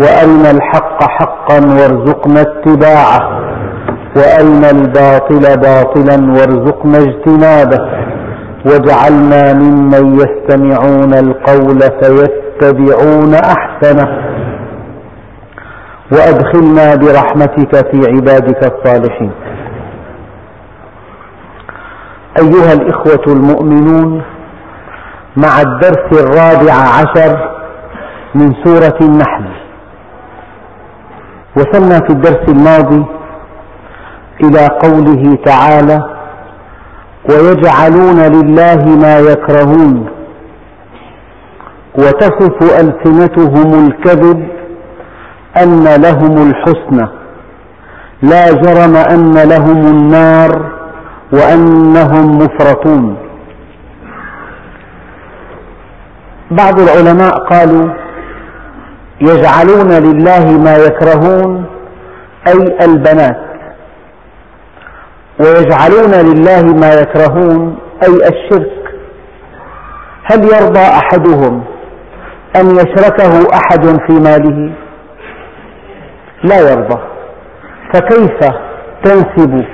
وأرنا الحق حقا وارزقنا اتباعه وأرنا الباطل باطلا وارزقنا اجتنابه واجعلنا ممن يستمعون القول فيتبعون أحسنه وأدخلنا برحمتك في عبادك الصالحين. أيها الإخوة المؤمنون مع الدرس الرابع عشر من سورة النحل وصلنا في الدرس الماضي إلى قوله تعالى ويجعلون لله ما يكرهون وتصف ألسنتهم الكذب أن لهم الحسنى لا جرم أن لهم النار وأنهم مفرطون. بعض العلماء قالوا يجعلون لله ما يكرهون أي البنات. ويجعلون لله ما يكرهون أي الشرك. هل يرضى أحدهم أن يشركه أحد في ماله؟ لا يرضى. فكيف تنسب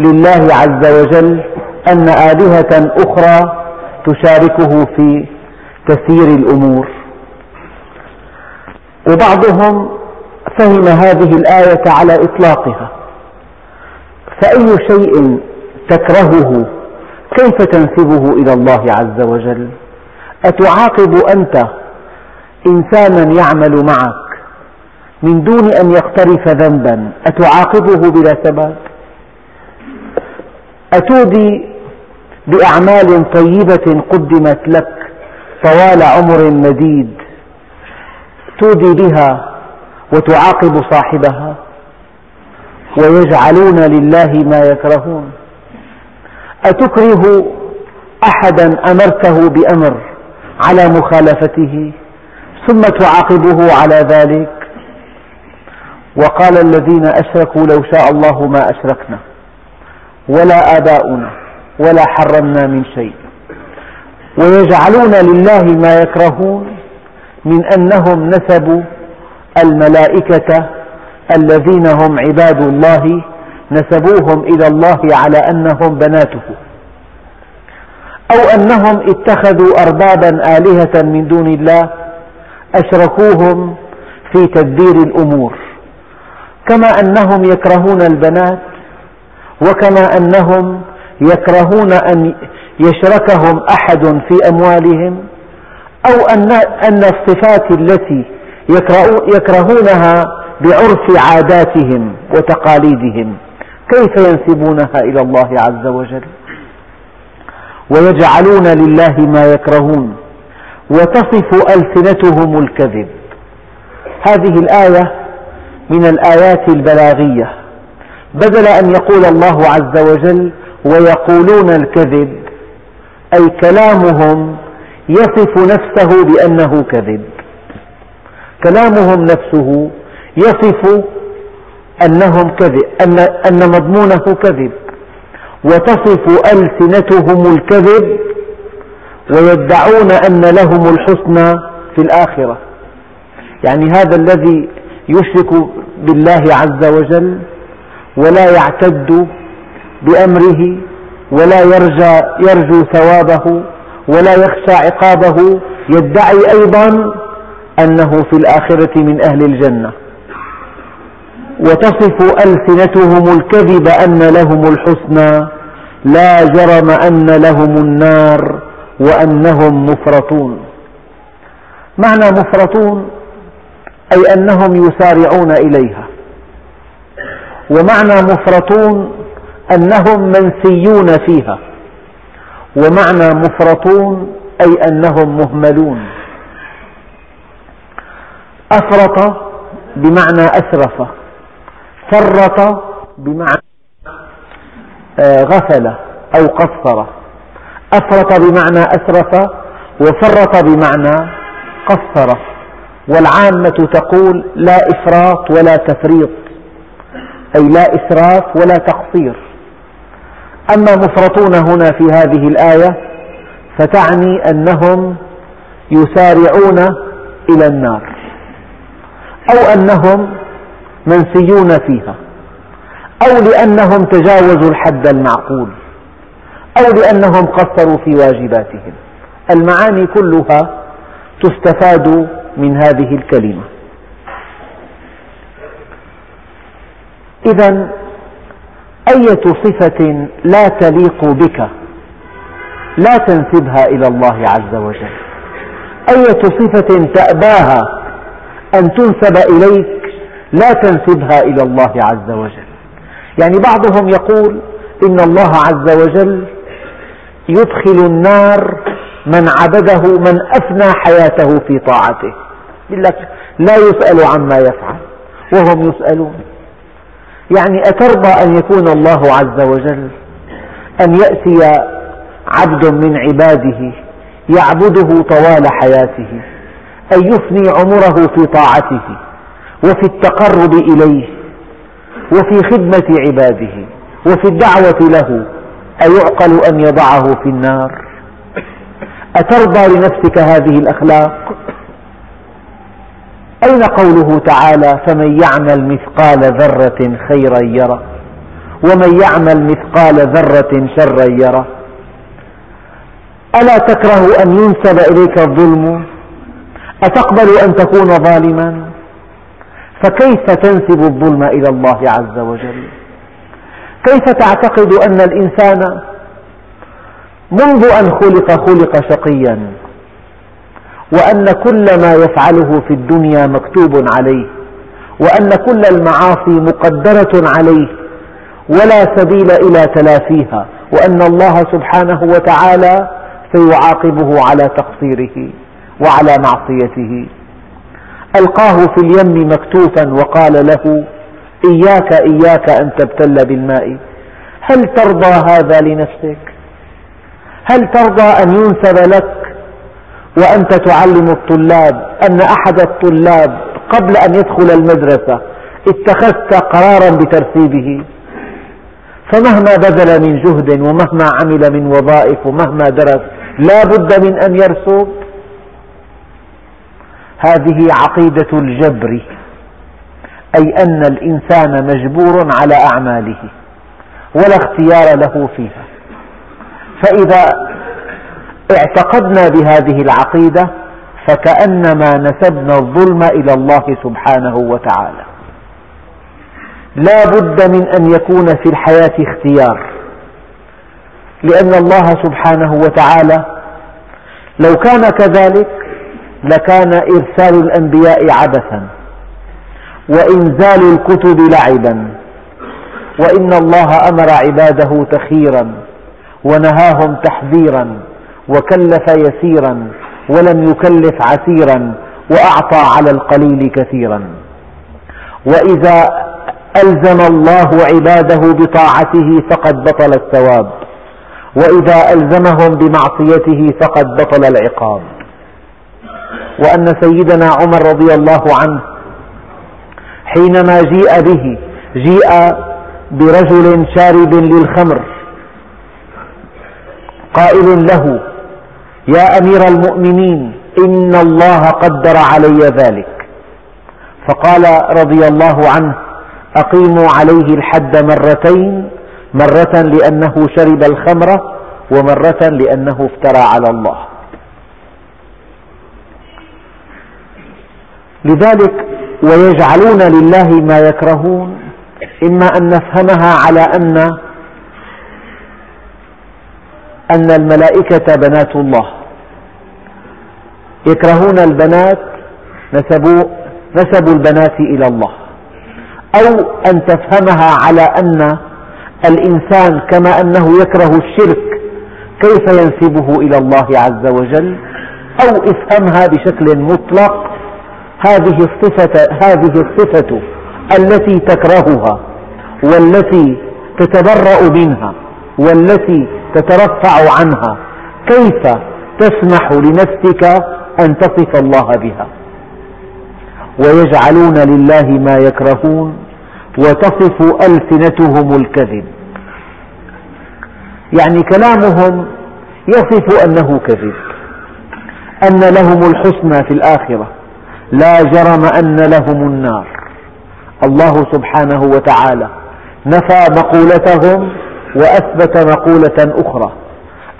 لله عز وجل أن آلهة أخرى تشاركه في تسيير الأمور؟ وبعضهم فهم هذه الآية على إطلاقها. فأي شيء تكرهه كيف تنسبه إلى الله عز وجل؟ أتعاقب أنت إنسانا يعمل معك من دون أن يقترف ذنبا أتعاقبه بلا سبب؟ أتودي بأعمال طيبة قدمت لك طوال عمر مديد تودي بها وتعاقب صاحبها ويجعلون لله ما يكرهون. أتكره أحدا أمرته بأمر على مخالفته ثم تعاقبه على ذلك؟ وقال الذين أشركوا لو شاء الله ما أشركنا ولا آباؤنا ولا حرمنا من شيء. ويجعلون لله ما يكرهون. من أنهم نسبوا الملائكة الذين هم عباد الله نسبوهم إلى الله على أنهم بناته. أو أنهم اتخذوا أربابا آلهة من دون الله أشركوهم في تدبير الأمور. كما أنهم يكرهون البنات وكما أنهم يكرهون أن يشركهم أحد في أموالهم أو أن الصفات التي يكرهونها بعرف عاداتهم وتقاليدهم كيف ينسبونها إلى الله عز وجل؟ ويجعلون لله ما يكرهون وتصف ألسنتهم الكذب. هذه الآية من الآيات البلاغية. بدل أن يقول الله عز وجل ويقولون الكذب أي كلامهم يصف نفسه بأنه كذب. كلامهم نفسه يصف أنهم كذب أن, أن مضمونه كذب. وتصف ألسنتهم الكذب ويدعون أن لهم الحسنى في الآخرة. يعني هذا الذي يشرك بالله عز وجل ولا يعتد بأمره ولا يرجى يرجو ثوابه ولا يخشى عقابه. يدعي أيضا أنه في الآخرة من أهل الجنة. وتصف ألسنتهم الكذب أن لهم الحسنى. لا جرم أن لهم النار وأنهم مفرطون. معنى مفرطون أي أنهم يسارعون إليها. ومعنى مفرطون أنهم منسيون فيها. ومعنى مفرطون أي أنهم مهملون. أفرط بمعنى أسرف. فرط بمعنى غفل أو قصر. أفرط بمعنى أسرف وفرط بمعنى قصر. والعامة تقول لا إفراط ولا تفريط. أي لا إسراف ولا تقصير. أما مفرطون هنا في هذه الآية فتعني أنهم يسارعون إلى النار أو أنهم منسيون فيها أو لأنهم تجاوزوا الحد المعقول أو لأنهم قصروا في واجباتهم. المعاني كلها تستفاد من هذه الكلمة. إذا أية صفة لا تليق بك لا تنسبها إلى الله عز وجل. أية صفة تأباها أن تنسب إليك لا تنسبها إلى الله عز وجل. يعني بعضهم يقول إن الله عز وجل يدخل النار من عبده من أفنى حياته في طاعته. لك لا يسأل عما يفعل وهم يسألون. يعني أترضى أن يكون الله عز وجل أن يأتي عبد من عباده يعبده طوال حياته أن يفني عمره في طاعته وفي التقرب إليه وفي خدمة عباده وفي الدعوة له أيعقل أن يضعه في النار؟ أترضى لنفسك هذه الأخلاق؟ أين قوله تعالى فمن يعمل مثقال ذرة خيرا يره ومن يعمل مثقال ذرة شرا يره ألا تكره أن ينسب إليك الظلم؟ أتقبل أن تكون ظالما؟ فكيف تنسب الظلم إلى الله عز وجل؟ كيف تعتقد أن الإنسان منذ أن خلق خلق شقيا وأن كل ما يفعله في الدنيا مكتوب عليه وأن كل المعاصي مقدرة عليه ولا سبيل إلى تلافيها وأن الله سبحانه وتعالى سيعاقبه على تقصيره وعلى معصيته. ألقاه في اليم مكتوفا وقال له إياك إياك أن تبتل بالماء هل ترضى هذا لنفسك؟ هل ترضى أن ينسب لك وأنت تعلم الطلاب أن أحد الطلاب قبل أن يدخل المدرسة اتخذت قرارا بترتيبه. فمهما بذل من جهد ومهما عمل من وظائف ومهما درس لا بد من أن يرسب هذه عقيدة الجبر أي أن الإنسان مجبور على أعماله ولا اختيار له فيها. فإذا اعتقدنا بهذه العقيدة فكأنما نسبنا الظلم إلى الله سبحانه وتعالى. لا بد من أن يكون في الحياة اختيار لأن الله سبحانه وتعالى لو كان كذلك لكان إرسال الأنبياء عبثا وإنزال الكتب لعبا وإن الله أمر عباده تخيرا ونهاهم تحذيرا وكلف يسيرا ولم يكلف عسيرا وأعطى على القليل كثيرا. وإذا ألزم الله عباده بطاعته فقد بطل الثواب وإذا ألزمهم بمعصيته فقد بطل العقاب. وأن سيدنا عمر رضي الله عنه حينما جيء به جيء برجل شارب للخمر قائل له يا أمير المؤمنين إن الله قدر علي ذلك. فقال رضي الله عنه أقيموا عليه الحد مرتين مرة لأنه شرب الخمر ومرة لأنه افترى على الله. لذلك ويجعلون لله ما يكرهون إما أن نفهمها على أن أن الملائكة بنات الله. يكرهون البنات نسبوا, نسبوا البنات إلى الله. أو أن تفهمها على أن الإنسان كما أنه يكره الشرك كيف ينسبه إلى الله عز وجل؟ أو افهمها بشكل مطلق هذه الصفة, هذه الصفة التي تكرهها والتي تتبرأ منها والتي تترفع عنها. كيف تسمح لنفسك أن تصف الله بها. ويجعلون لله ما يكرهون وتصف ألسنتهم الكذب. يعني كلامهم يصف أنه كذب. أن لهم الحسنى في الآخرة. لا جرم أن لهم النار. الله سبحانه وتعالى نفى مقولتهم وأثبت مقولة أخرى.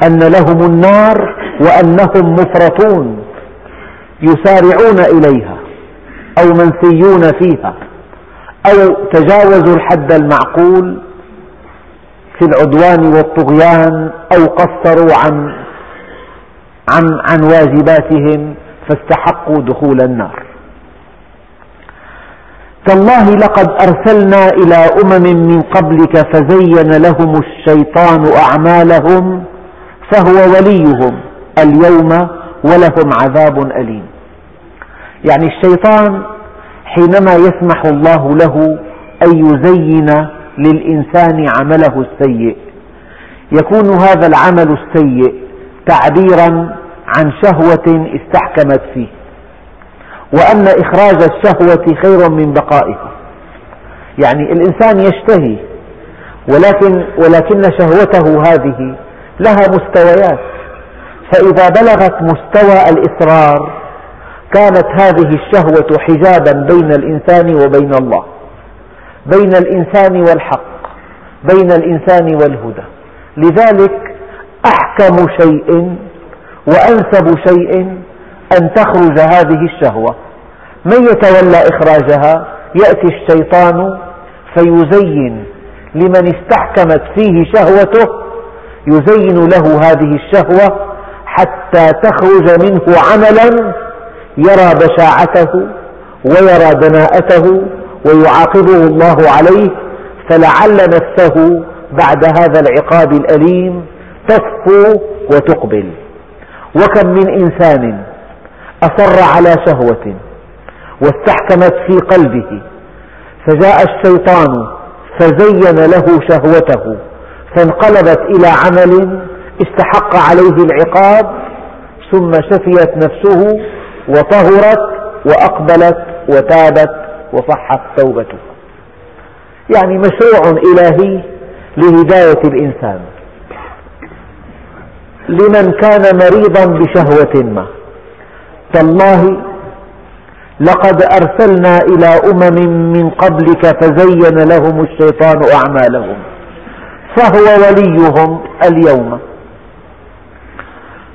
أن لهم النار وأنهم مفرطون. يسارعون إليها أو منسيون فيها أو تجاوزوا الحد المعقول في العدوان والطغيان أو قصروا عن عن عن واجباتهم فاستحقوا دخول النار. تالله لقد أرسلنا إلى أمم من قبلك فزين لهم الشيطان أعمالهم فهو وليهم اليوم ولهم عذاب أليم. يعني الشيطان حينما يسمح الله له أن يزين للإنسان عمله السيء. يكون هذا العمل السيء تعبيرا عن شهوة استحكمت فيه. وأن إخراج الشهوة خير من بقائها. يعني الإنسان يشتهي ولكن, ولكن شهوته هذه لها مستويات. فإذا بلغت مستوى الإصرار كانت هذه الشهوة حجابا بين الإنسان وبين الله بين الإنسان والحق بين الإنسان والهدى. لذلك أحكم شيء وأنسب شيء أن تخرج هذه الشهوة. من يتولى إخراجها؟ يأتي الشيطان فيزين لمن استحكمت فيه شهوته يزين له هذه الشهوة حتى تخرج منه عملا يرى بشاعته ويرى دناءته ويعاقبه الله عليه فلعل نفسه بعد هذا العقاب الأليم تصفو وتقبل. وكم من إنسان أصر على شهوة واستحكمت في قلبه فجاء الشيطان فزين له شهوته فانقلبت إلى عمل استحق عليه العقاب ثم شفيت نفسه وطهرت وأقبلت وتابت وصحت توبته. يعني مشروع إلهي لهداية الإنسان. لمن كان مريضا بشهوة ما. تالله لقد أرسلنا إلى أمم من قبلك فزين لهم الشيطان أعمالهم فهو وليهم اليوم.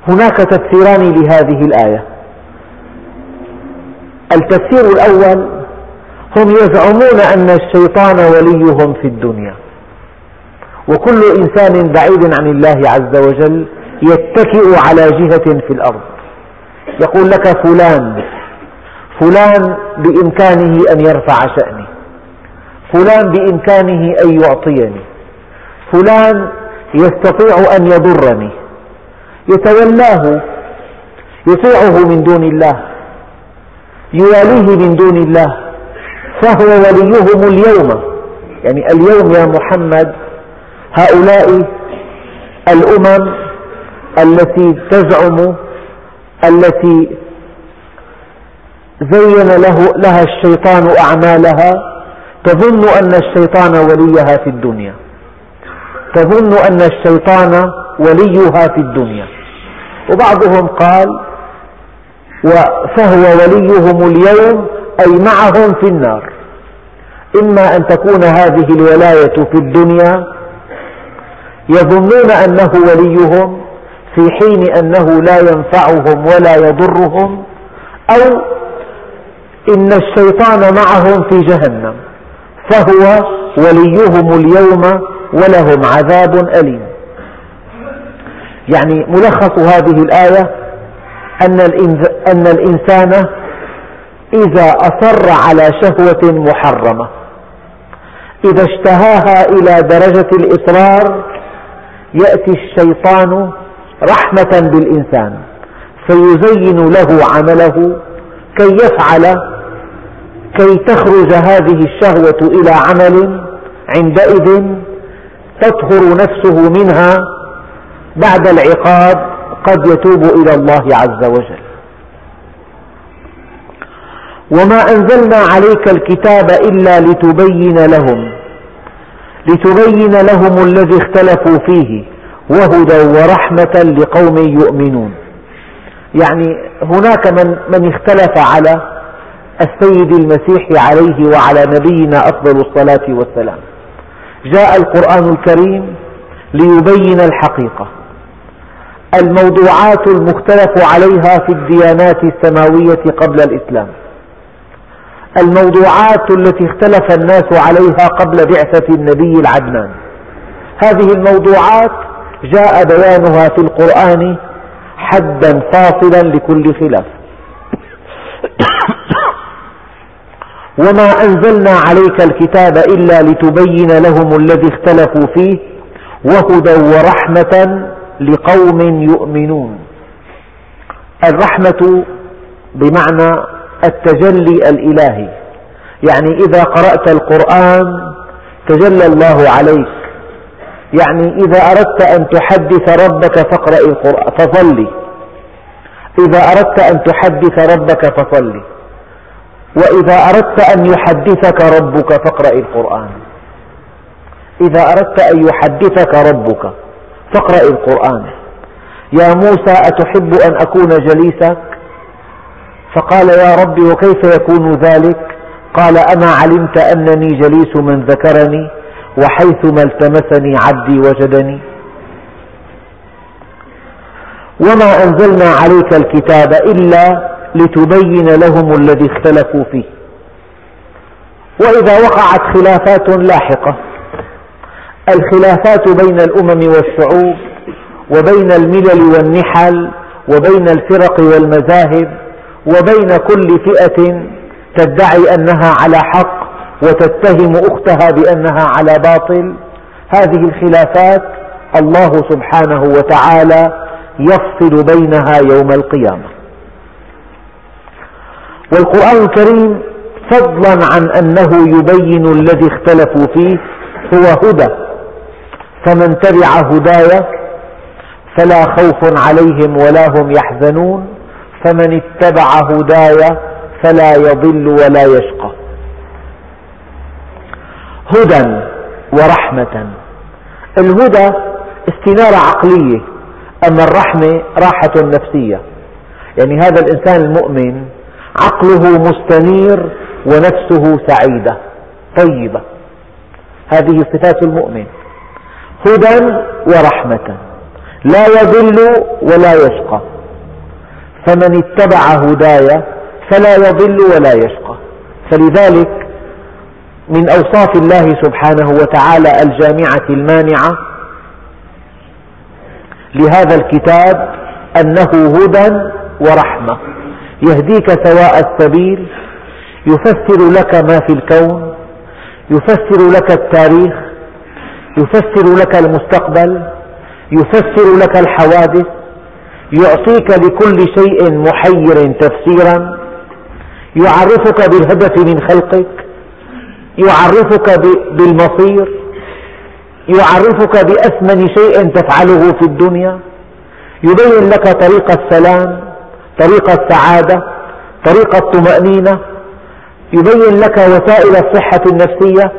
هناك تفسيران لهذه الآية. التفسير الأول هم يزعمون أن الشيطان وليهم في الدنيا. وكل إنسان بعيد عن الله عز وجل يتكئ على جهة في الأرض. يقول لك فلان فلان بإمكانه أن يرفع شأني. فلان بإمكانه أن يعطيني. فلان يستطيع أن يضرني. يتولاه يطيعه من دون الله يواليه من دون الله فهو وليهم اليوم. يعني اليوم يا محمد هؤلاء الأمم التي تزعم التي زين له لها الشيطان أعمالها تظن أن الشيطان وليها في الدنيا تظن أن الشيطان وليها في الدنيا. وبعضهم قال فهو وليهم اليوم أي معهم في النار. إما أن تكون هذه الولاية في الدنيا يظنون أنه وليهم في حين أنه لا ينفعهم ولا يضرهم أو إن الشيطان معهم في جهنم فهو وليهم اليوم ولهم عذاب أليم. يعني ملخص هذه الآية أن الإنسان إذا أصر على شهوة محرمة إذا اشتهاها إلى درجة الإصرار يأتي الشيطان رحمة بالإنسان فيزين له عمله كي يفعل كي تخرج هذه الشهوة إلى عمل عندئذ تطهر نفسه منها بعد العقاب قد يتوب إلى الله عز وجل. وما أنزلنا عليك الكتاب إلا لتبين لهم لتبين لهم الذي اختلفوا فيه وهدى ورحمة لقوم يؤمنون. يعني هناك من, من اختلف على السيد المسيح عليه وعلى نبينا أفضل الصلاة والسلام. جاء القرآن الكريم ليبين الحقيقة. الموضوعات المختلف عليها في الديانات السماوية قبل الإسلام. الموضوعات التي اختلف الناس عليها قبل بعثة النبي العدنان. هذه الموضوعات جاء بيانها في القرآن حدا فاصلا لكل خلاف. وما أنزلنا عليك الكتاب إلا لتبين لهم الذي اختلفوا فيه وهدى ورحمة لقوم يؤمنون. الرحمة بمعنى التجلي الإلهي. يعني إذا قرأت القرآن تجلى الله عليك. يعني إذا أردت أن تحدث ربك فاقرأ القرآن فصلي. إذا أردت أن تحدث ربك فصلي. وإذا أردت أن يحدثك ربك فاقرأ القرآن. إذا أردت أن يحدثك ربك. فاقرأ القرآن. يا موسى أتحب أن أكون جليسك فقال يا رب وكيف يكون ذلك؟ قال أما علمت أنني جليس من ذكرني وحيثما التمسني عبدي وجدني. وما أنزلنا عليك الكتاب إلا لتبين لهم الذي اختلفوا فيه. وإذا وقعت خلافات لاحقة الخلافات بين الأمم والشعوب وبين الملل والنحل وبين الفرق والمذاهب وبين كل فئة تدعي أنها على حق وتتهم أختها بأنها على باطل. هذه الخلافات الله سبحانه وتعالى يفصل بينها يوم القيامة. والقرآن الكريم فضلا عن أنه يبين الذي اختلفوا فيه هو هدى. فمن تبع هداي فلا خوف عليهم ولا هم يحزنون فمن اتبع هداي فلا يضل ولا يشقى. هدى ورحمة. الهدى استنارة عقلية أما الرحمة راحة نفسية. يعني هذا الإنسان المؤمن عقله مستنير ونفسه سعيدة طيبة. هذه صفات المؤمن. هدى ورحمة. لا يضل ولا يشقى. فمن اتبع هداي فلا يضل ولا يشقى. فلذلك من أوصاف الله سبحانه وتعالى الجامعة المانعة لهذا الكتاب أنه هدى ورحمة. يهديك سواء السبيل يفسر لك ما في الكون يفسر لك التاريخ يفسر لك المستقبل يفسر لك الحوادث يعطيك لكل شيء محير تفسيرا يعرفك بالهدف من خلقك يعرفك بالمصير يعرفك بأثمن شيء تفعله في الدنيا يبين لك طريق السلام طريق السعادة طريق الطمأنينة يبين لك وسائل الصحة النفسية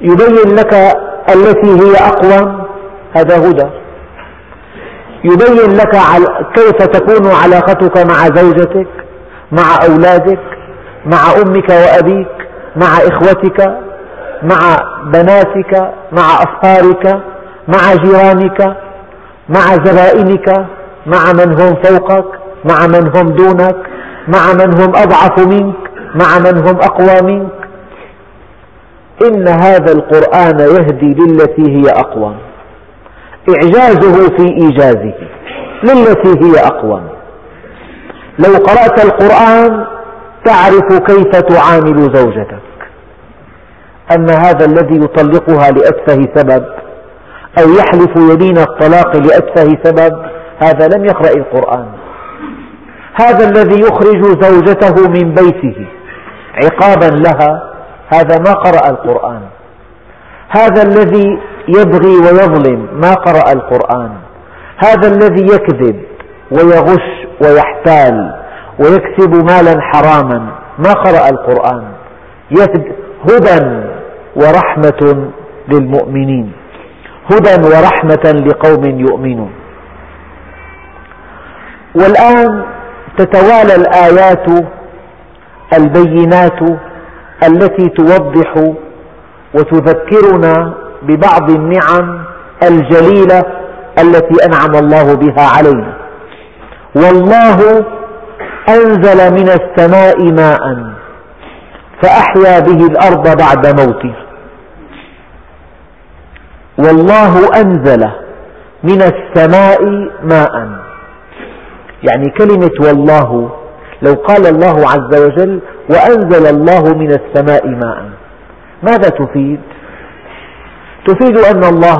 يبين لك التي هي أقوى هذا هدى. يبين لك كيف تكون علاقتك مع زوجتك مع أولادك مع أمك وأبيك مع إخوتك مع بناتك مع أصهارك مع جيرانك مع زبائنك مع من هم فوقك مع من هم دونك مع من هم أضعف منك مع من هم أقوى منك. إن هذا القرآن يهدي للتي هي أقوى. إعجازه في إيجازه. للتي هي أقوى. لو قرأت القرآن تعرف كيف تعامل زوجتك. أما هذا الذي يطلقها لأتفه سبب أو يحلف يمين الطلاق لأتفه سبب هذا لم يقرأ القرآن. هذا الذي يخرج زوجته من بيته عقابا لها هذا ما قرأ القرآن. هذا الذي يبغي ويظلم ما قرأ القرآن. هذا الذي يكذب ويغش ويحتال ويكسب مالا حراما ما قرأ القرآن. هدى ورحمة للمؤمنين. هدى ورحمة لقوم يؤمنون. والآن تتوالى الآيات البينات التي توضح وتذكرنا ببعض النعم الجليلة التي أنعم الله بها علينا. والله أنزل من السماء ماء فأحيا به الأرض بعد موتها والله أنزل من السماء ماء. يعني كلمة والله لو قال الله عز وجل وأنزل الله من السماء ماء. ماذا تفيد؟ تفيد أن الله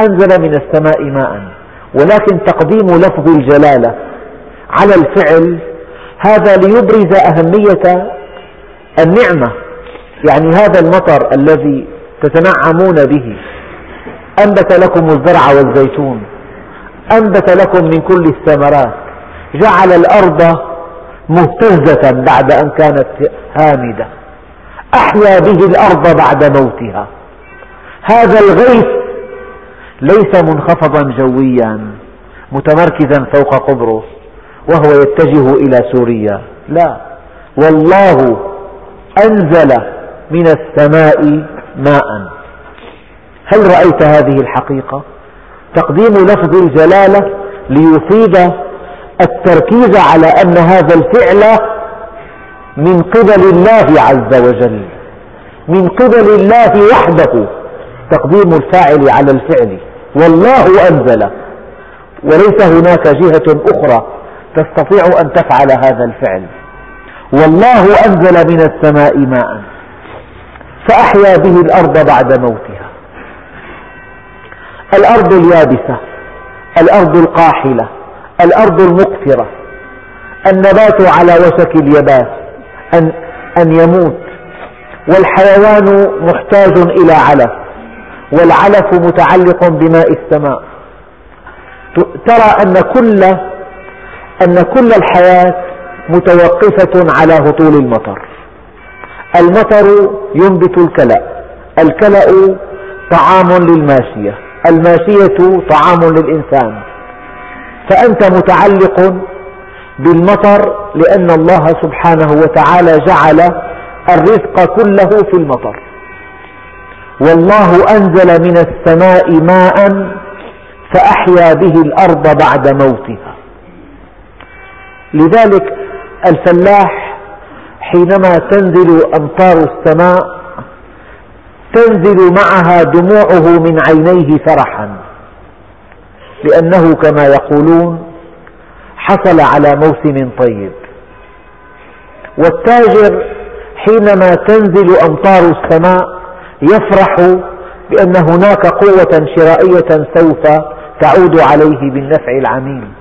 أنزل من السماء ماء. ولكن تقديم لفظ الجلالة على الفعل هذا ليبرز أهمية النعمة. يعني هذا المطر الذي تتنعمون به. أنبت لكم الزرع والزيتون. أنبت لكم من كل الثمرات. جعل الأرض مهتزة بعد أن كانت هامدة. أحيا به الأرض بعد موتها. هذا الغيث ليس منخفضا جويا متمركزا فوق قبرص وهو يتجه إلى سوريا. لا والله أنزل من السماء ماء. هل رأيت هذه الحقيقة؟ تقديم لفظ الجلالة ليفيد التركيز على أن هذا الفعل من قبل الله عز وجل من قبل الله وحده تقديم الفاعل على الفعل. والله أنزل. وليس هناك جهة أخرى تستطيع أن تفعل هذا الفعل. والله أنزل من السماء ماء فأحيا به الأرض بعد موتها. الأرض اليابسة الأرض القاحلة. الأرض المقفرة النبات على وشك اليباس أن, أن يموت والحيوان محتاج إلى علف والعلف متعلق بماء السماء. ترى أن كل أن كل الحياة متوقفة على هطول المطر. المطر ينبت الكلأ الكلأ طعام للماشية الماشية طعام للإنسان. فأنت متعلق بالمطر لأن الله سبحانه وتعالى جعل الرزق كله في المطر. والله أنزل من السماء ماء فأحيا به الأرض بعد موتها. لذلك الفلاح حينما تنزل أمطار السماء تنزل معها دموعه من عينيه فرحا. لأنه كما يقولون حصل على موسم طيب. والتاجر حينما تنزل أمطار السماء يفرح بأن هناك قوة شرائية سوف تعود عليه بالنفع العميم.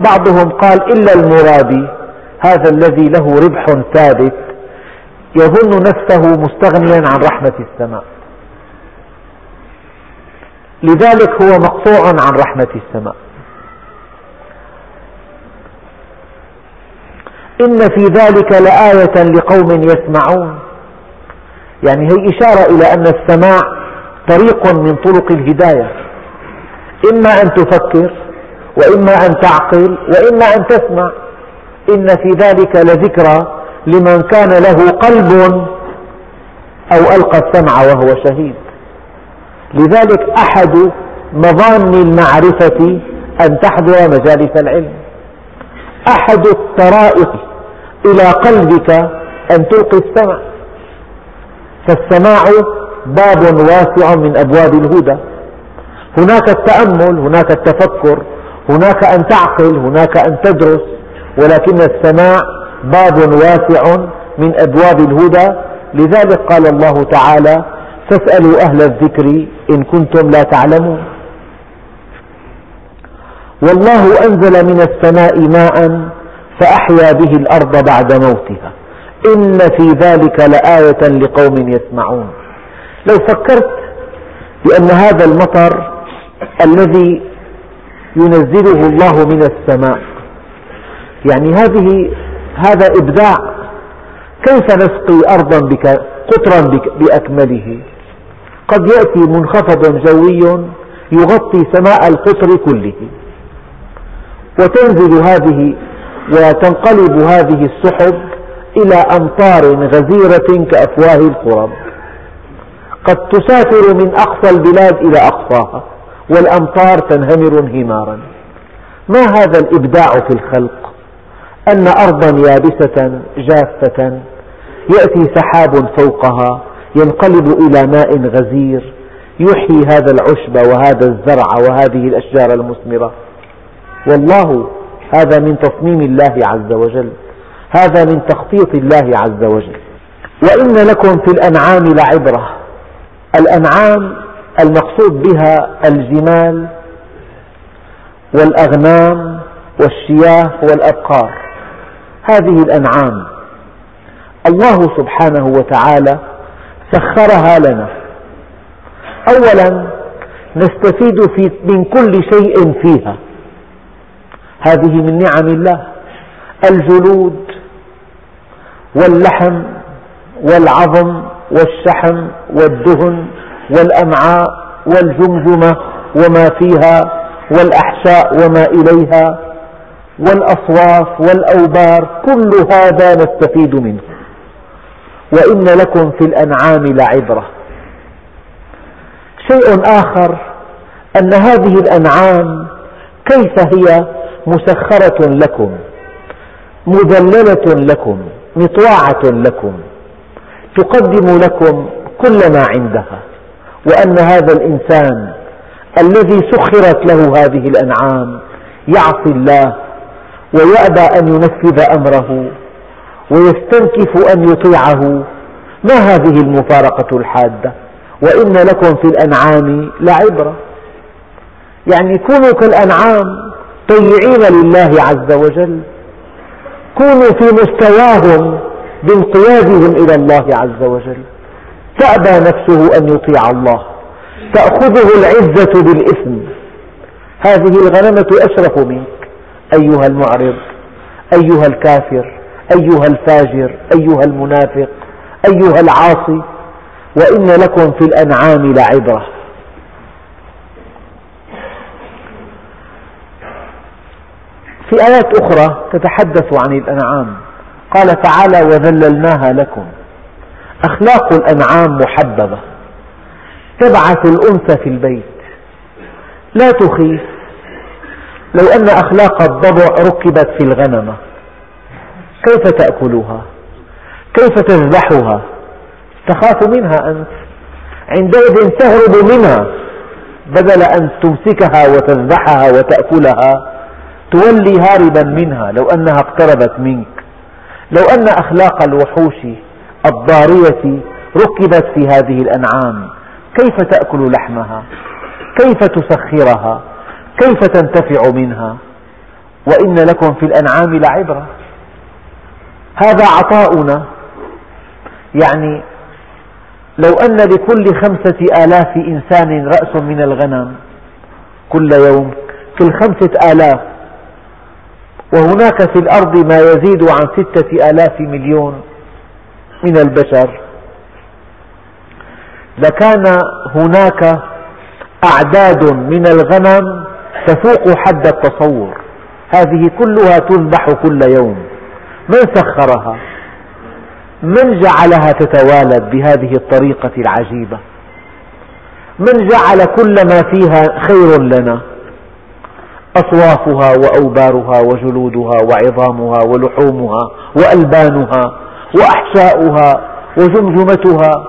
بعضهم قال إلا المرابي هذا الذي له ربح ثابت يظن نفسه مستغنيا عن رحمة السماء. لذلك هو مقطوع عن رحمة السماء. إن في ذلك لآية لقوم يسمعون. يعني هي إشارة إلى أن السماع طريق من طرق الهداية. إما أن تفكر وإما أن تعقل وإما أن تسمع. إن في ذلك لذكرى لمن كان له قلب أو ألقى السمع وهو شهيد. لذلك أحد مظان المعرفة أن تحضر مجالس العلم. أحد الطرائق إلى قلبك أن تلقي السمع. فالسماع باب واسع من أبواب الهدى. هناك التأمل هناك التفكر هناك أن تعقل هناك أن تدرس ولكن السماع باب واسع من أبواب الهدى. لذلك قال الله تعالى فاسألوا أهل الذكر إن كنتم لا تعلمون. والله أنزل من السماء ماء فأحيا به الأرض بعد موتها. إن في ذلك لآية لقوم يسمعون. لو فكرت بأن هذا المطر الذي ينزله الله من السماء يعني هذه هذا إبداع كيف نسقي أرضا قطرا بأكمله؟ قد يأتي منخفض جوي يغطي سماء القطر كله. وتنزل هذه وتنقلب هذه السحب إلى أمطار غزيرة كأفواه القرب. قد تسافر من أقصى البلاد إلى أقصاها والأمطار تنهمر انهمارا. ما هذا الإبداع في الخلق؟ أن أرضا يابسة جافة يأتي سحاب فوقها ينقلب إلى ماء غزير يحيي هذا العشب وهذا الزرع وهذه الأشجار المثمرة. والله هذا من تصميم الله عز وجل. هذا من تخطيط الله عز وجل. وإن لكم في الأنعام لعبرة. الأنعام المقصود بها الجمال والأغنام والشياه والأبقار. هذه الأنعام. الله سبحانه وتعالى سخرها لنا. أولا نستفيد في من كل شيء فيها. هذه من نعم الله. الجلود واللحم والعظم والشحم والدهن والأمعاء والجمجمة وما فيها والأحشاء وما إليها والأصواف والأوبار كل هذا نستفيد منه. وإن لكم في الأنعام لعبرة. شيء آخر أن هذه الأنعام كيف هي مسخرة لكم مذللة لكم مطواعة لكم تقدم لكم كل ما عندها وأن هذا الإنسان الذي سخرت له هذه الأنعام يعصي الله ويأبى أن ينفذ أمره. ويستنكف أن يطيعه. ما هذه المفارقة الحادة؟ وإن لكم في الأنعام لعبرة. يعني كونوا كالأنعام طيعين لله عز وجل. كونوا في مستواهم بانقيادهم إلى الله عز وجل. تأبى نفسه أن يطيع الله. تأخذه العزة بالإثم. هذه الغنمة أشرف منك أيها المعرض أيها الكافر. أيها الفاجر أيها المنافق أيها العاصي وإن لكم في الأنعام لعبرة. في آيات أخرى تتحدث عن الأنعام. قال تعالى وذللناها لكم. أخلاق الأنعام محببة. تبعث الأنثى في البيت. لا تخيف. لو أن أخلاق الضبع ركبت في الغنمة كيف تأكلها؟ كيف تذبحها؟ تخاف منها أنت. عندئذ تهرب منها. بدل أن تمسكها وتذبحها وتأكلها تولي هاربا منها لو أنها اقتربت منك. لو أن أخلاق الوحوش الضارية ركبت في هذه الأنعام كيف تأكل لحمها؟ كيف تسخرها؟ كيف تنتفع منها؟ وإن لكم في الأنعام لعبرة. هذا عطاؤنا. يعني لو أن لكل خمسة آلاف إنسان رأس من الغنم كل يوم كل خمسة آلاف وهناك في الأرض ما يزيد عن ستة آلاف مليون من البشر لكان هناك أعداد من الغنم تفوق حد التصور. هذه كلها تذبح كل يوم. من سخرها؟ من جعلها تتوالد بهذه الطريقة العجيبة؟ من جعل كل ما فيها خير لنا؟ أصوافها وأوبارها وجلودها وعظامها ولحومها وألبانها وأحشاؤها وجمجمتها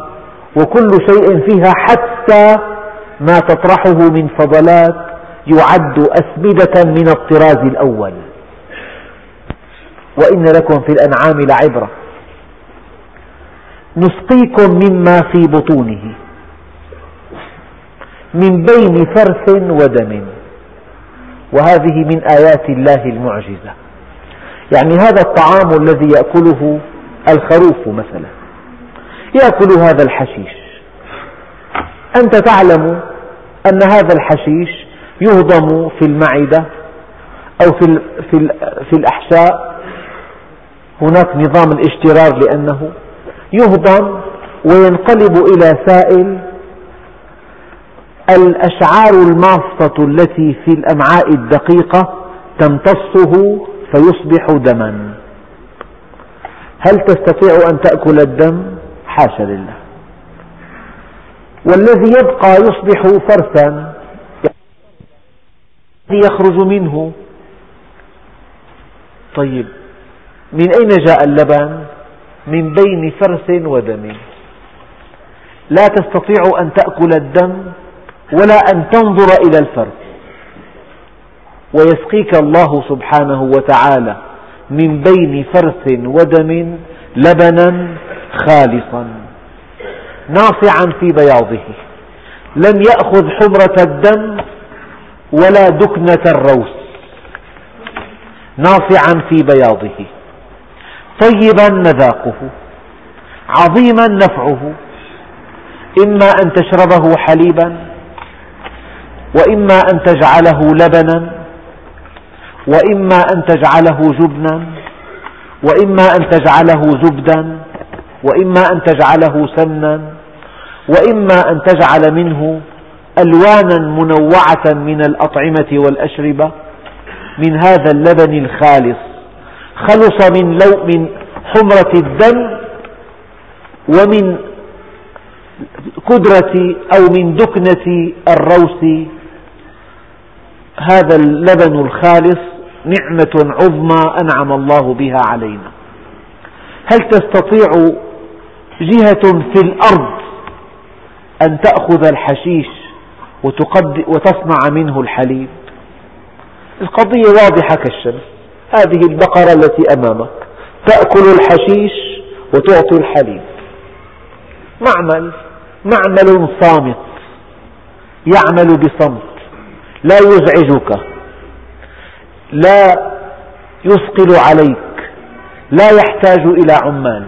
وكل شيء فيها حتى ما تطرحه من فضلات يعد أسمدة من الطراز الأول. وإن لكم في الأنعام لعبرة. نسقيكم مما في بطونه. من بين فرث ودم. وهذه من آيات الله المعجزة. يعني هذا الطعام الذي يأكله الخروف مثلا. يأكل هذا الحشيش. أنت تعلم أن هذا الحشيش يهضم في المعدة أو في, الأحشاء هناك نظام الاشترار لأنه يهضم وينقلب إلى سائل الأشعار الماصة التي في الأمعاء الدقيقة تمتصه فيصبح دما. هل تستطيع أن تأكل الدم؟ حاشا لله. والذي يبقى يصبح فرثا يخرج منه. طيب من أين جاء اللبن؟ من بين فرث ودم. لا تستطيع أن تأكل الدم ولا أن تنظر إلى الفرث ويسقيك الله سبحانه وتعالى من بين فرث ودم لبنا خالصا ناصعا في بياضه. لم يأخذ حمرة الدم ولا دكنة الروس ناصعا في بياضه. طيبا مذاقه عظيما نفعه. إما أن تشربه حليبا وإما أن تجعله لبنا وإما أن تجعله جبنا وإما أن تجعله زبدا وإما أن تجعله سمنا وإما أن تجعل منه ألوانا منوعة من الأطعمة والأشربة من هذا اللبن الخالص. خلص من, لو من حمرة الدم ومن قدرة أو من دكنة الروس. هذا اللبن الخالص نعمة عظمى أنعم الله بها علينا. هل تستطيع جهة في الأرض أن تأخذ الحشيش وتصنع منه الحليب؟ القضية واضحة كالشمس. هذه البقرة التي أمامك. تأكل الحشيش وتعطي الحليب. معمل معمل صامت. يعمل بصمت. لا يزعجك. لا يثقل عليك. لا يحتاج إلى عمال.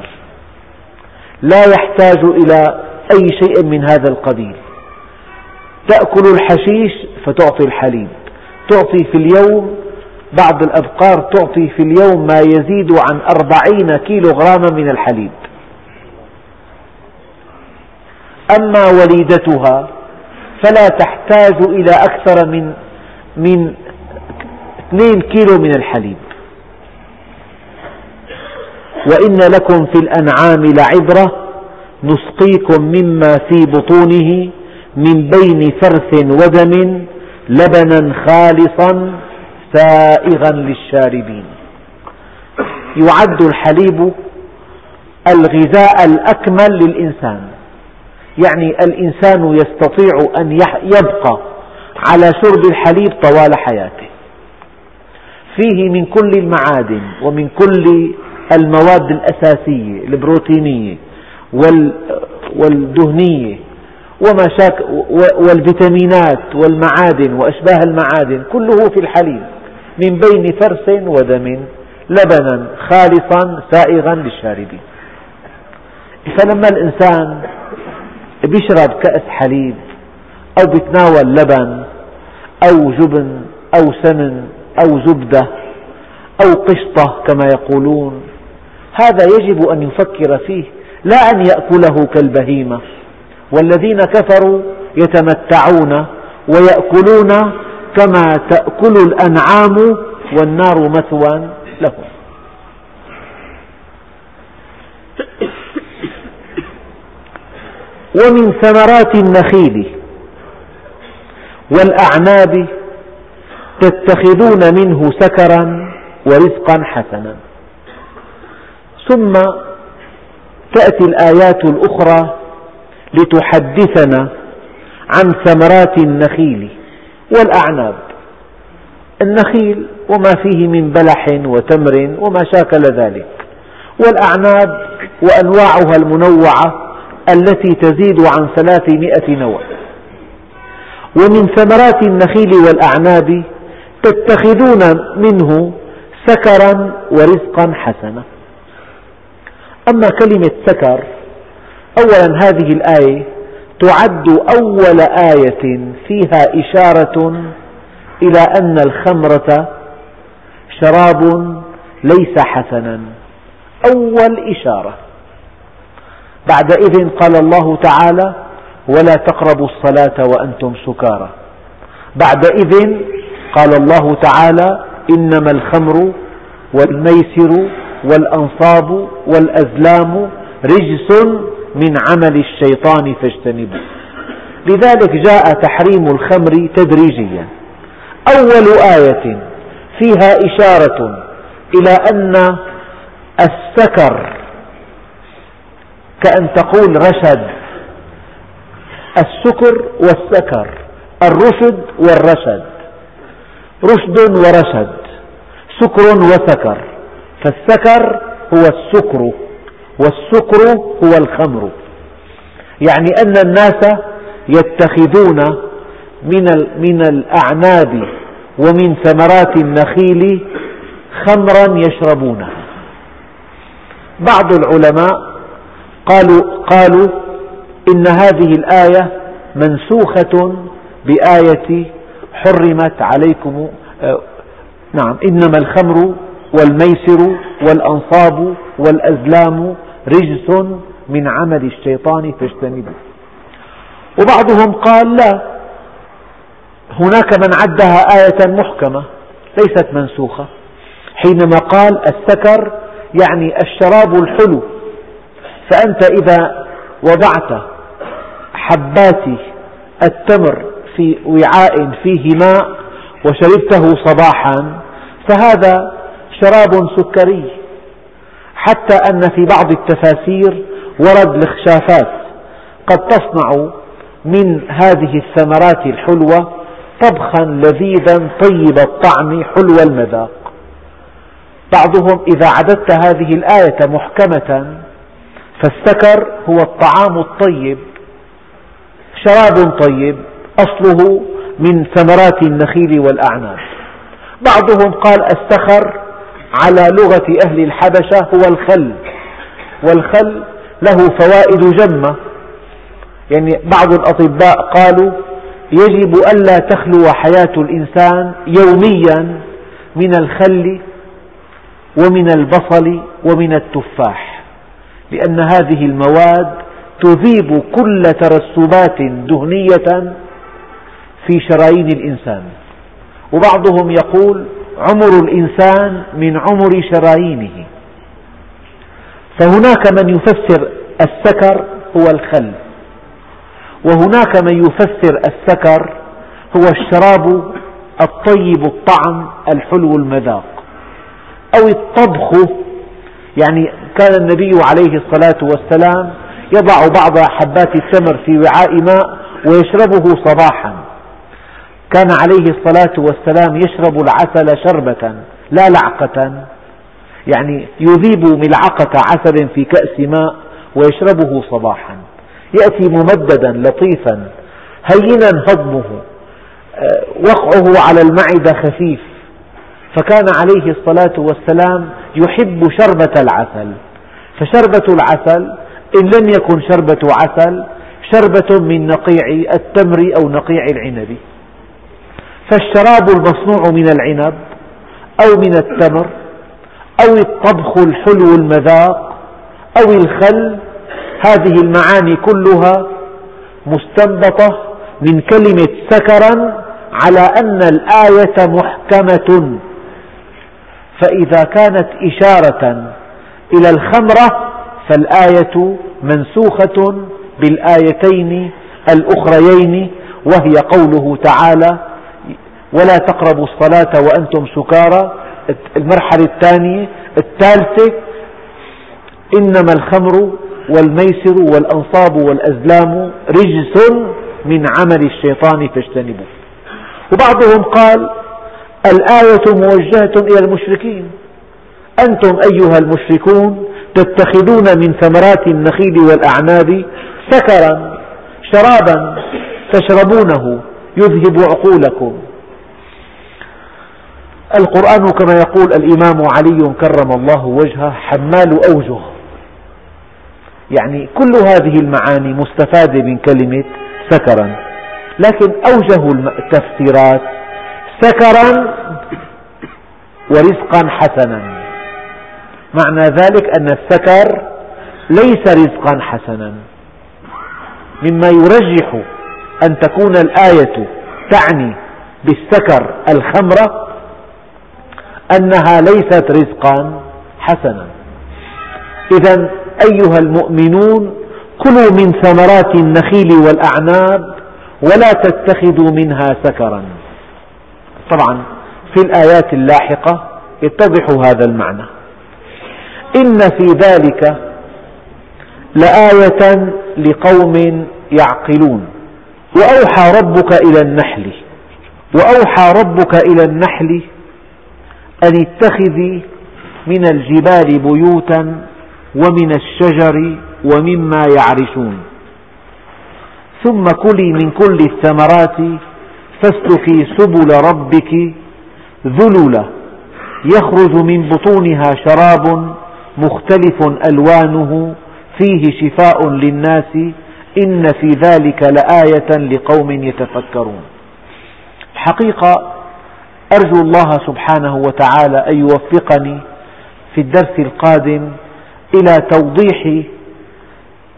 لا يحتاج إلى أي شيء من هذا القبيل. تأكل الحشيش فتعطي الحليب. تعطي في اليوم بعض الأبقار تعطي في اليوم ما يزيد عن أربعين كيلو غراما من الحليب. أما وليدتها فلا تحتاج إلى أكثر من من 2 كيلو من الحليب. وإن لكم في الأنعام لعبرة نسقيكم مما في بطونه من بين فرث ودم لبنا خالصا سائغا للشاربين. يعد الحليب الغذاء الأكمل للإنسان. يعني الإنسان يستطيع أن يبقى على شرب الحليب طوال حياته. فيه من كل المعادن ومن كل المواد الأساسية البروتينية والدهنية وما والفيتامينات والمعادن وأشباه المعادن كله في الحليب. من بين فرث ودم لبنا خالصا سائغا للشاربين. فلما الإنسان بيشرب كأس حليب أو بيتناول لبن أو جبن أو سمن أو زبدة أو قشطة كما يقولون هذا يجب أن يفكر فيه لا أن يأكله كالبهيمة. والذين كفروا يتمتعون ويأكلون كما تأكل الأنعام والنار مثوى لهم ومن ثمرات النخيل والأعناب تتخذون منه سكرا ورزقا حسنا. ثم تأتي الآيات الأخرى لتحدثنا عن ثمرات النخيل. والأعناب. النخيل وما فيه من بلح وتمر وما شاكل ذلك. والأعناب وأنواعها المنوعة التي تزيد عن ثلاثمائة نوع. ومن ثمرات النخيل والأعناب تتخذون منه سكرا ورزقا حسنا. أما كلمة سكر أولا هذه الآية تعد أول آية فيها إشارة إلى أن الخمرة شراب ليس حسنا. أول إشارة. بعدئذ قال الله تعالى ولا تقربوا الصلاة وأنتم سكارى. بعدئذ قال الله تعالى إنما الخمر والميسر والأنصاب والأزلام رجس من عمل الشيطان فاجتنبوه لذلك جاء تحريم الخمر تدريجيا. أول آية فيها إشارة إلى أن السكر كأن تقول رشد السكر والسكر الرشد والرشد رشد ورشد سكر وسكر فالسكر هو السكر والسكر هو الخمر. يعني أن الناس يتخذون من من الأعناب ومن ثمرات النخيل خمرا يشربونها. بعض العلماء قالوا قالوا إن هذه الآية منسوخة بآية حرمت عليكم آه، نعم إنما الخمر والميسر والأنصاب والأزلام رجس من عمل الشيطان فاجتنبوه. وبعضهم قال لا هناك من عدها آية محكمة ليست منسوخة حينما قال السكر يعني الشراب الحلو فأنت إذا وضعت حبات التمر في وعاء فيه ماء وشربته صباحا فهذا شراب سكري حتى أن في بعض التفاسير ورد الخشافات قد تصنع من هذه الثمرات الحلوة طبخا لذيذا طيب الطعم حلو المذاق. بعضهم إذا عددت هذه الآية محكمة فالسكر هو الطعام الطيب. شراب طيب أصله من ثمرات النخيل والأعناب. بعضهم قال السخر على لغة أهل الحبشة هو الخل. والخل له فوائد جمة. يعني بعض الأطباء قالوا يجب ألا تخلو حياة الإنسان يوميا من الخل ومن البصل ومن التفاح لأن هذه المواد تذيب كل ترسبات دهنية في شرايين الإنسان. وبعضهم يقول عمر الإنسان من عمر شرايينه. فهناك من يفسر السكر هو الخل. وهناك من يفسر السكر هو الشراب الطيب الطعم الحلو المذاق. أو الطبخ يعني كان النبي عليه الصلاة والسلام يضع بعض حبات التمر في وعاء ماء ويشربه صباحا. كان عليه الصلاة والسلام يشرب العسل شربة لا لعقة. يعني يذيب ملعقة عسل في كأس ماء ويشربه صباحا. يأتي ممددا لطيفا هينا هضمه آه، وقعه على المعدة خفيف. فكان عليه الصلاة والسلام يحب شربة العسل. فشربة العسل إن لم يكن شربة عسل شربة من نقيع التمر أو نقيع العنب. فالشراب المصنوع من العنب أو من التمر أو الطبخ الحلو المذاق أو الخل هذه المعاني كلها مستنبطة من كلمة سكرا على أن الآية محكمة. فإذا كانت إشارة إلى الخمرة فالآية منسوخة بالآيتين الأخريين وهي قوله تعالى ولا تقربوا الصلاة وأنتم سكارى. المرحلة الثانية الثالثة إنما الخمر والميسر والأنصاب والأزلام رجس من عمل الشيطان فاجتنبوه. وبعضهم قال الآية موجهة إلى المشركين. أنتم أيها المشركون تتخذون من ثمرات النخيل والأعناب سكرا شرابا تشربونه يذهب عقولكم. القرآن كما يقول الإمام علي كرم الله وجهه حمال أوجه. يعني كل هذه المعاني مستفادة من كلمة سكرا. لكن أوجه التفسيرات سكرا ورزقا حسنا. معنى ذلك أن السكر ليس رزقا حسنا. مما يرجح أن تكون الآية تعني بالسكر الخمرة أنها ليست رزقا حسنا. إذا أيها المؤمنون كلوا من ثمرات النخيل والأعناب ولا تتخذوا منها سكرا. طبعا في الآيات اللاحقة يتضح هذا المعنى. إن في ذلك لآية لقوم يعقلون. وأوحى ربك إلى النحل. وأوحى ربك إلى النحل أن اتخذي من الجبال بيوتا ومن الشجر ومما يعرشون. ثم كلي من كل الثمرات فاسلكي سبل ربك ذللا يخرج من بطونها شراب مختلف ألوانه فيه شفاء للناس. إن في ذلك لآية لقوم يتفكرون. الحقيقة أرجو الله سبحانه وتعالى أن يوفقني في الدرس القادم إلى توضيح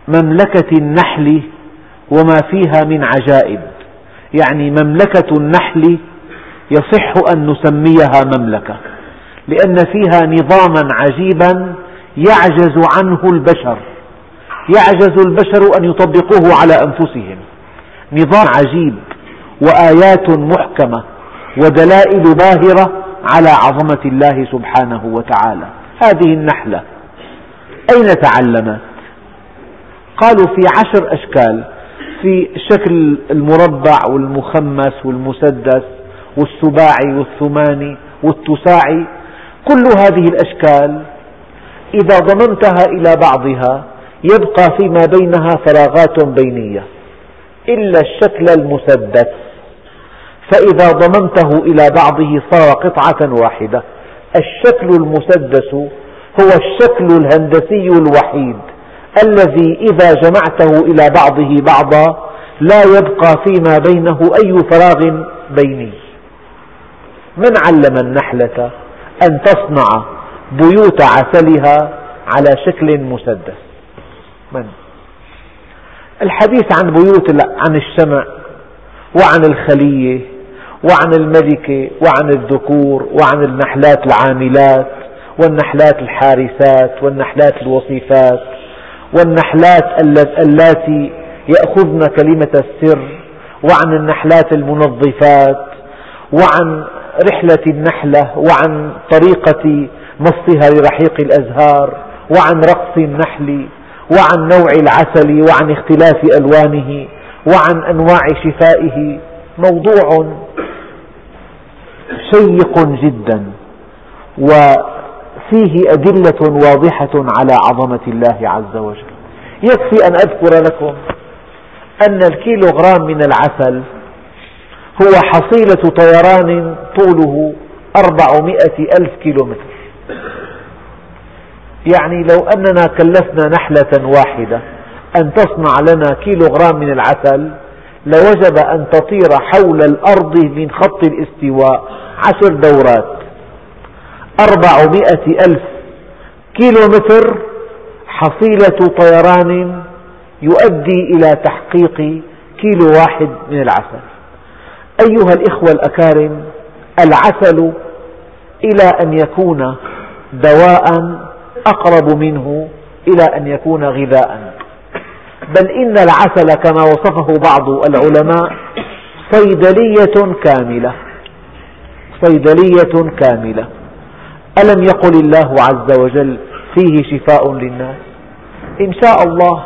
مملكة النحل وما فيها من عجائب. يعني مملكة النحل يصح أن نسميها مملكة لأن فيها نظاما عجيبا يعجز عنه البشر يعجز البشر أن يطبقوه على أنفسهم. نظام عجيب وآيات محكمة ودلائل باهرة على عظمة الله سبحانه وتعالى. هذه النحلة. أين تعلمت؟ قالوا في عشر أشكال. في شكل المربع والمخمس والمسدس والسباعي والثماني والتساعي. كل هذه الأشكال إذا ضممتها إلى بعضها يبقى فيما بينها فراغات بينية. إلا الشكل المسدس. فإذا ضممته إلى بعضه صار قطعة واحدة. الشكل المسدس هو الشكل الهندسي الوحيد الذي إذا جمعته إلى بعضه بعضا لا يبقى فيما بينه أي فراغ بيني. من علم النحلة أن تصنع بيوت عسلها على شكل مسدس؟ من؟ الحديث عن بيوت عن الشمع وعن الخلية وعن الملكة وعن الذكور وعن النحلات العاملات والنحلات الحارسات والنحلات الوصيفات والنحلات اللاتي يأخذن كلمة السر وعن النحلات المنظفات وعن رحلة النحلة وعن طريقة مصها لرحيق الأزهار وعن رقص النحل وعن نوع العسل وعن اختلاف ألوانه وعن أنواع شفائه. موضوع شيق جدا وفيه أدلة واضحة على عظمة الله عز وجل. يكفي أن أذكر لكم أن الكيلوغرام من العسل هو حصيلة طيران طوله أربعمائة ألف كيلومتر. يعني لو أننا كلفنا نحلة واحدة أن تصنع لنا كيلوغرام من العسل لوجب أن تطير حول الأرض من خط الاستواء. عشر دورات. أربعمائة ألف كيلومتر حصيلة طيران يؤدي إلى تحقيق كيلو واحد من العسل. أيها الإخوة الأكارم العسل إلى أن يكون دواء أقرب منه إلى أن يكون غذاء. بل إن العسل كما وصفه بعض العلماء صيدلية كاملة. صيدلية كاملة. ألم يقل الله عز وجل فيه شفاء للناس؟ إن شاء الله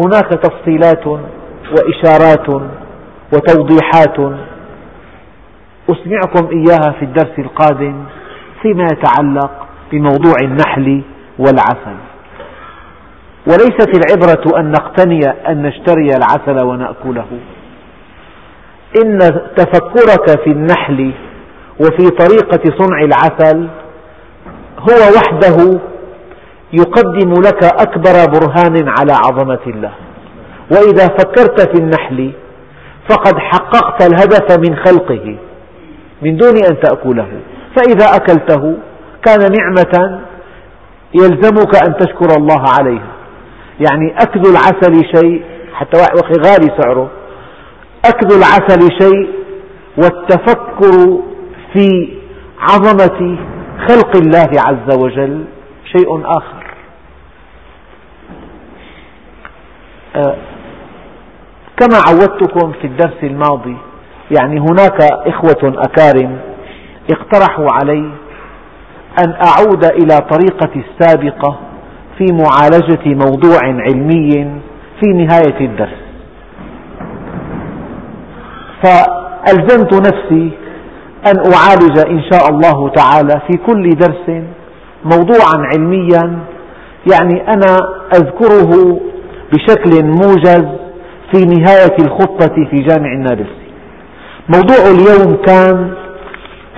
هناك تفصيلات وإشارات وتوضيحات. أسمعكم إياها في الدرس القادم فيما يتعلق بموضوع النحل والعسل. وليست العبرة أن نقتني أن نشتري العسل ونأكله. إن تفكرك في النحل وفي طريقة صنع العسل هو وحده يقدم لك أكبر برهان على عظمة الله. وإذا فكرت في النحل فقد حققت الهدف من خلقه من دون أن تأكله. فإذا أكلته كان نعمة يلزمك أن تشكر الله عليها. يعني أكل العسل شيء حتى غالي سعره. أكل العسل شيء والتفكر في عظمة خلق الله عز وجل شيء آخر. آه، كما عودتكم في الدرس الماضي يعني هناك إخوة أكارم اقترحوا علي أن أعود إلى طريقتي السابقة في معالجة موضوع علمي في نهاية الدرس. فألزمت نفسي أن أعالج إن شاء الله تعالى في كل درس موضوعا علميا يعني أنا أذكره بشكل موجز في نهاية الخطة في جامع النابلسي موضوع اليوم كان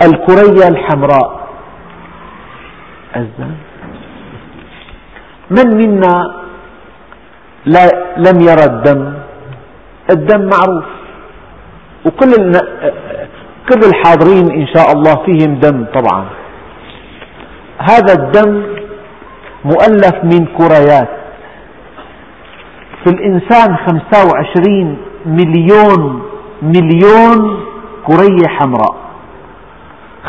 الكرية الحمراء. من منا لم يرى الدم؟ الدم معروف. وكل كل الحاضرين إن شاء الله فيهم دم طبعا. هذا الدم مؤلف من كريات. في الإنسان 25 مليون مليون كرية حمراء.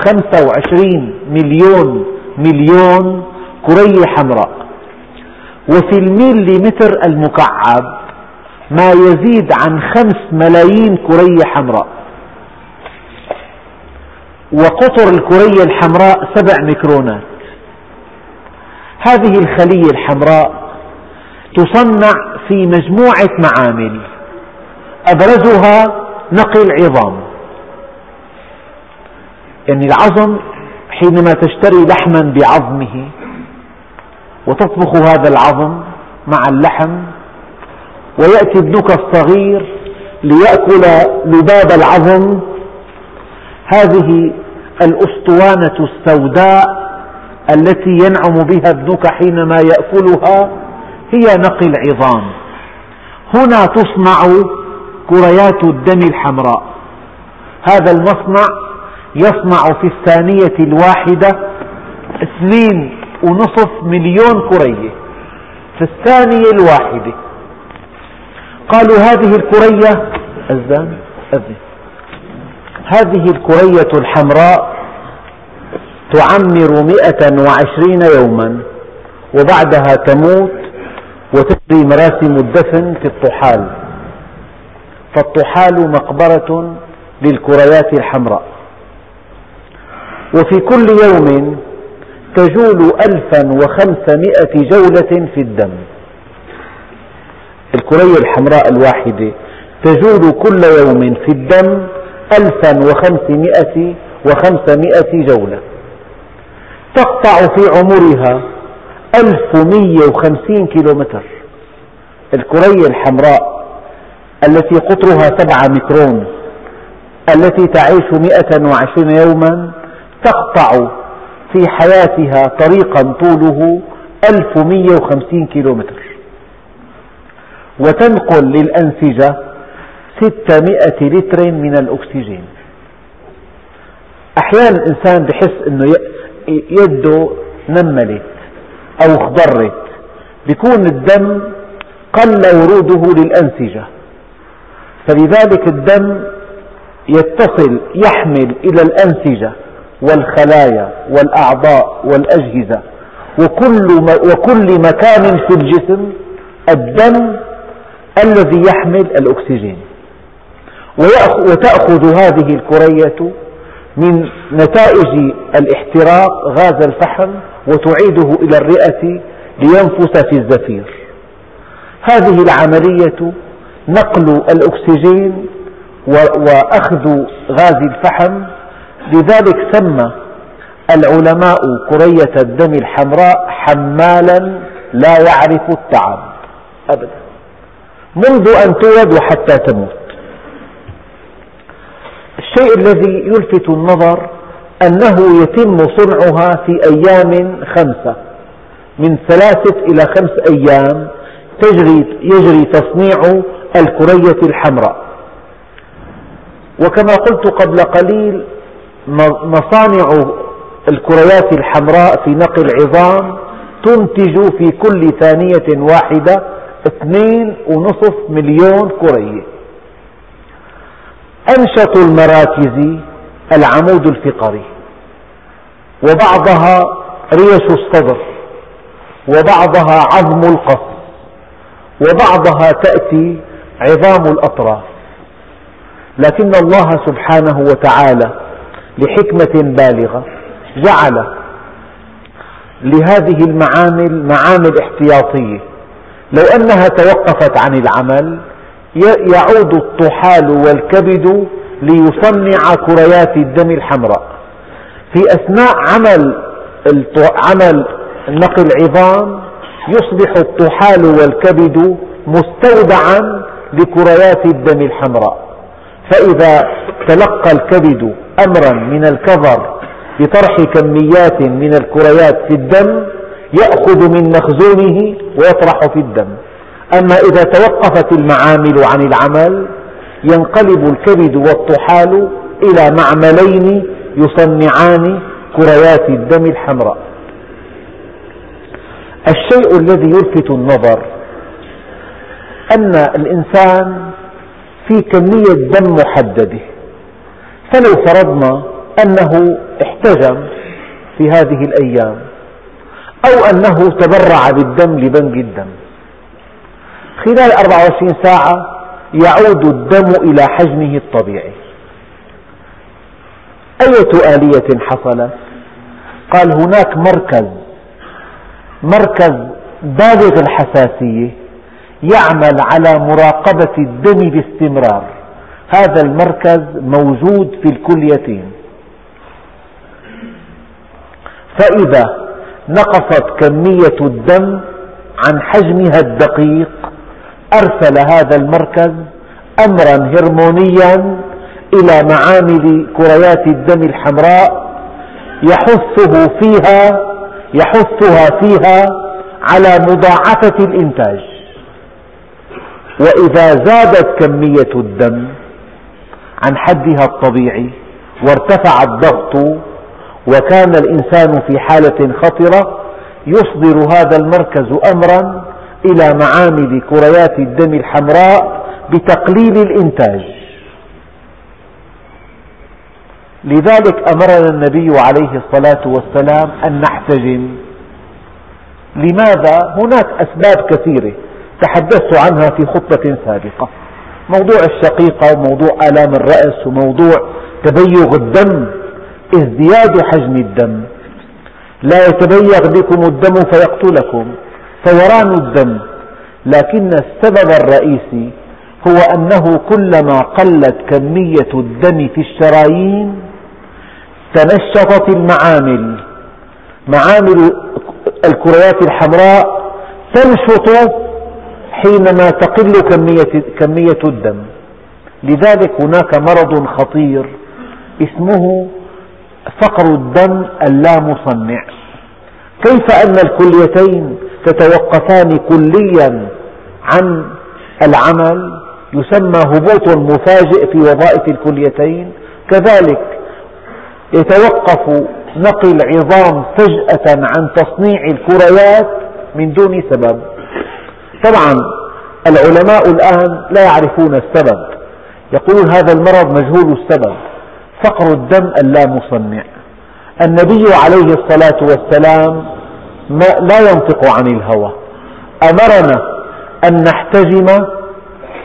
25 مليون مليون كرية حمراء. وفي الميليمتر المكعب ما يزيد عن خمس ملايين كرية حمراء. وقطر الكرية الحمراء سبع ميكرونات. هذه الخلية الحمراء تصنع في مجموعة معامل. أبرزها نقل عظام. يعني العظم حينما تشتري لحما بعظمه وتطبخ هذا العظم مع اللحم ويأتي ابنك الصغير ليأكل لباب العظم. هذه الأسطوانة السوداء التي ينعم بها ابنك حينما يأكلها هي نقي العظام. هنا تصنع كريات الدم الحمراء. هذا المصنع يصنع في الثانية الواحدة اثنين ونصف مليون كرية في الثانية الواحدة. قالوا هذه الكرية أذن أذن هذه الكرية الحمراء تعمر مئة وعشرين يوما وبعدها تموت وتجري مراسم الدفن في الطحال. فالطحال مقبرة للكريات الحمراء. وفي كل يوم تجول ألفا وخمسمائة جولة في الدم. الكرية الحمراء الواحدة تجول كل يوم في الدم ألفا وخمسمائة وخمسمائة جولة. تقطع في عمرها ألف ومية وخمسين كيلومتر. الكرية الحمراء التي قطرها سبعة ميكرون التي تعيش مئة وعشرين يوما تقطع في حياتها طريقا طوله ألف ومية وخمسين كيلومتر. وتنقل للأنسجة ستمائة لتر من الأكسجين. أحيانا الإنسان بحس أنه يده نملت أو اخضرت. بيكون الدم قل وروده للأنسجة. فلذلك الدم يتصل يحمل إلى الأنسجة. والخلايا والأعضاء والأجهزة وكل, وكل مكان في الجسم الدم الذي يحمل الأكسجين. وتأخذ هذه الكرية من نتائج الاحتراق غاز الفحم وتعيده إلى الرئة لينفس في الزفير. هذه العملية نقل الأكسجين وأخذ غاز الفحم لذلك سمى العلماء كرية الدم الحمراء حمالا لا يعرف التعب أبدا. منذ أن تولد وحتى تموت. الشيء الذي يلفت النظر أنه يتم صنعها في أيام خمسة. من ثلاثة إلى خمس أيام تجري يجري تصنيع الكرية الحمراء. وكما قلت قبل قليل مصانع الكريات الحمراء في نقل عظام تنتج في كل ثانية واحدة اثنين ونصف مليون كرية أنشط المراكز العمود الفقري وبعضها ريش الصدر وبعضها عظم القص وبعضها تأتي عظام الأطراف. لكن الله سبحانه وتعالى لحكمة بالغة جعل لهذه المعامل معامل احتياطية. لو أنها توقفت عن العمل يعود الطحال والكبد ليصنع كريات الدم الحمراء. في أثناء عمل عمل نقل العظام يصبح الطحال والكبد مستودعا لكريات الدم الحمراء. فإذا تلقى الكبد أمرا من الكظر بطرح كميات من الكريات في الدم يأخذ من مخزونه ويطرح في الدم. أما إذا توقفت المعامل عن العمل ينقلب الكبد والطحال إلى معملين يصنعان كريات الدم الحمراء. الشيء الذي يلفت النظر أن الإنسان في كمية دم محددة. فلو فرضنا أنه احتجم في هذه الأيام أو أنه تبرع بالدم لبنك الدم. خلال 24 ساعة يعود الدم إلى حجمه الطبيعي. أية آلية حصلت؟ قال هناك مركز مركز بالغ الحساسية يعمل على مراقبة الدم باستمرار. هذا المركز موجود في الكليتين فإذا نقصت كمية الدم عن حجمها الدقيق أرسل هذا المركز أمرا هرمونيا إلى معامل كريات الدم الحمراء يحثه فيها يحثها فيها على مضاعفة الإنتاج. وإذا زادت كمية الدم عن حدها الطبيعي وارتفع الضغط وكان الإنسان في حالة خطرة يصدر هذا المركز أمرا إلى معامل كريات الدم الحمراء بتقليل الإنتاج. لذلك أمرنا النبي عليه الصلاة والسلام أن نحتجم. لماذا؟ هناك أسباب كثيرة. تحدثت عنها في خطبة سابقة. موضوع الشقيقة وموضوع آلام الرأس وموضوع تبيغ الدم ازدياد حجم الدم. لا يتبيغ بكم الدم فيقتلكم فوران الدم. لكن السبب الرئيسي هو أنه كلما قلت كمية الدم في الشرايين تنشطت المعامل. معامل الكريات الحمراء تنشط حينما تقل كمية, كمية الدم. لذلك هناك مرض خطير اسمه فقر الدم اللامصنع. كيف أن الكليتين تتوقفان كليا عن العمل؟ يسمى هبوط مفاجئ في وظائف الكليتين. كذلك يتوقف نقل عظام فجأة عن تصنيع الكريات من دون سبب. طبعا العلماء الآن لا يعرفون السبب. يقولون هذا المرض مجهول السبب. فقر الدم اللامصنع. النبي عليه الصلاة والسلام لا ينطق عن الهوى. أمرنا أن نحتجم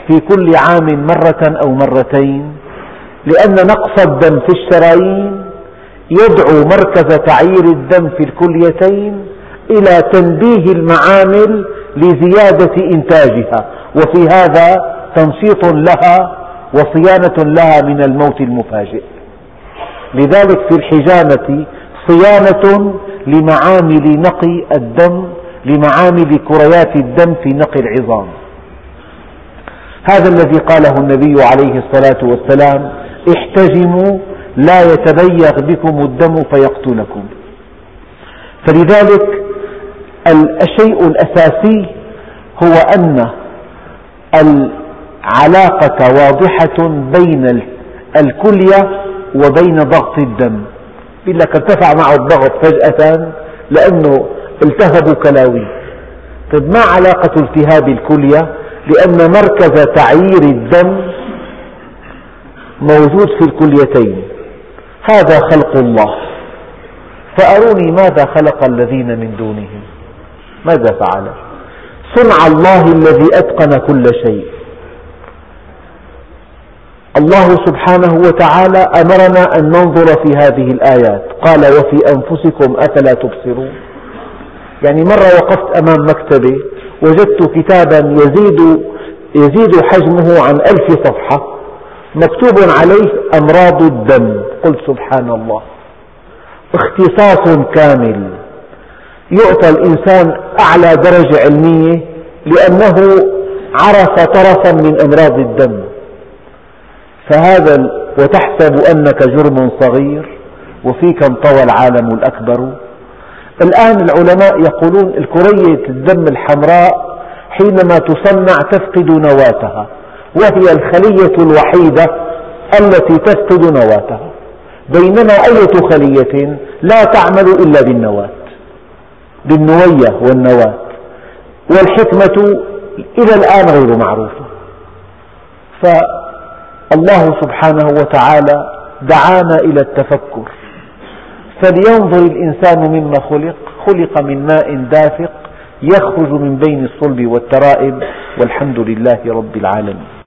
في كل عام مرة أو مرتين لأن نقص الدم في الشرايين يدعو مركز تعيير الدم في الكليتين إلى تنبيه المعامل لزيادة إنتاجها وفي هذا تنشيط لها وصيانة لها من الموت المفاجئ. لذلك في الحجامة صيانة لمعامل نقي الدم لمعامل كريات الدم في نقي العظام. هذا الذي قاله النبي عليه الصلاة والسلام احتجموا لا يتبيغ بكم الدم فيقتلكم. فلذلك الشيء الأساسي هو أن العلاقة واضحة بين الكلية وبين ضغط الدم. يقول لك ارتفع معه الضغط فجأة لأنه التهبوا كلاوي طيب ما علاقة التهاب الكلية؟ لأن مركز تعيير الدم موجود في الكليتين. هذا خلق الله. فأروني ماذا خلق الذين من دونهم ماذا فعل؟ صنع الله الذي أتقن كل شيء. الله سبحانه وتعالى أمرنا أن ننظر في هذه الآيات. قال وفي أنفسكم أفلا تبصرون. يعني مرة وقفت أمام مكتبة وجدت كتابا يزيد, يزيد حجمه عن ألف صفحة مكتوب عليه أمراض الدم. قلت سبحان الله. اختصاص كامل. يعطى الإنسان أعلى درجة علمية لأنه عرف طرفا من أمراض الدم. فهذا وتحسب أنك جرم صغير وفيك انطوى العالم الأكبر. الآن العلماء يقولون الكرية الدم الحمراء حينما تصنع تفقد نواتها وهي الخلية الوحيدة التي تفقد نواتها. بينما أية خلية لا تعمل إلا بالنواة. بالنوية والنواة. والحكمة إلى الآن غير معروفة. فالله سبحانه وتعالى دعانا إلى التفكر. فلينظر الإنسان مما خلق خلق من ماء دافق يخرج من بين الصلب والترائب والحمد لله رب العالمين.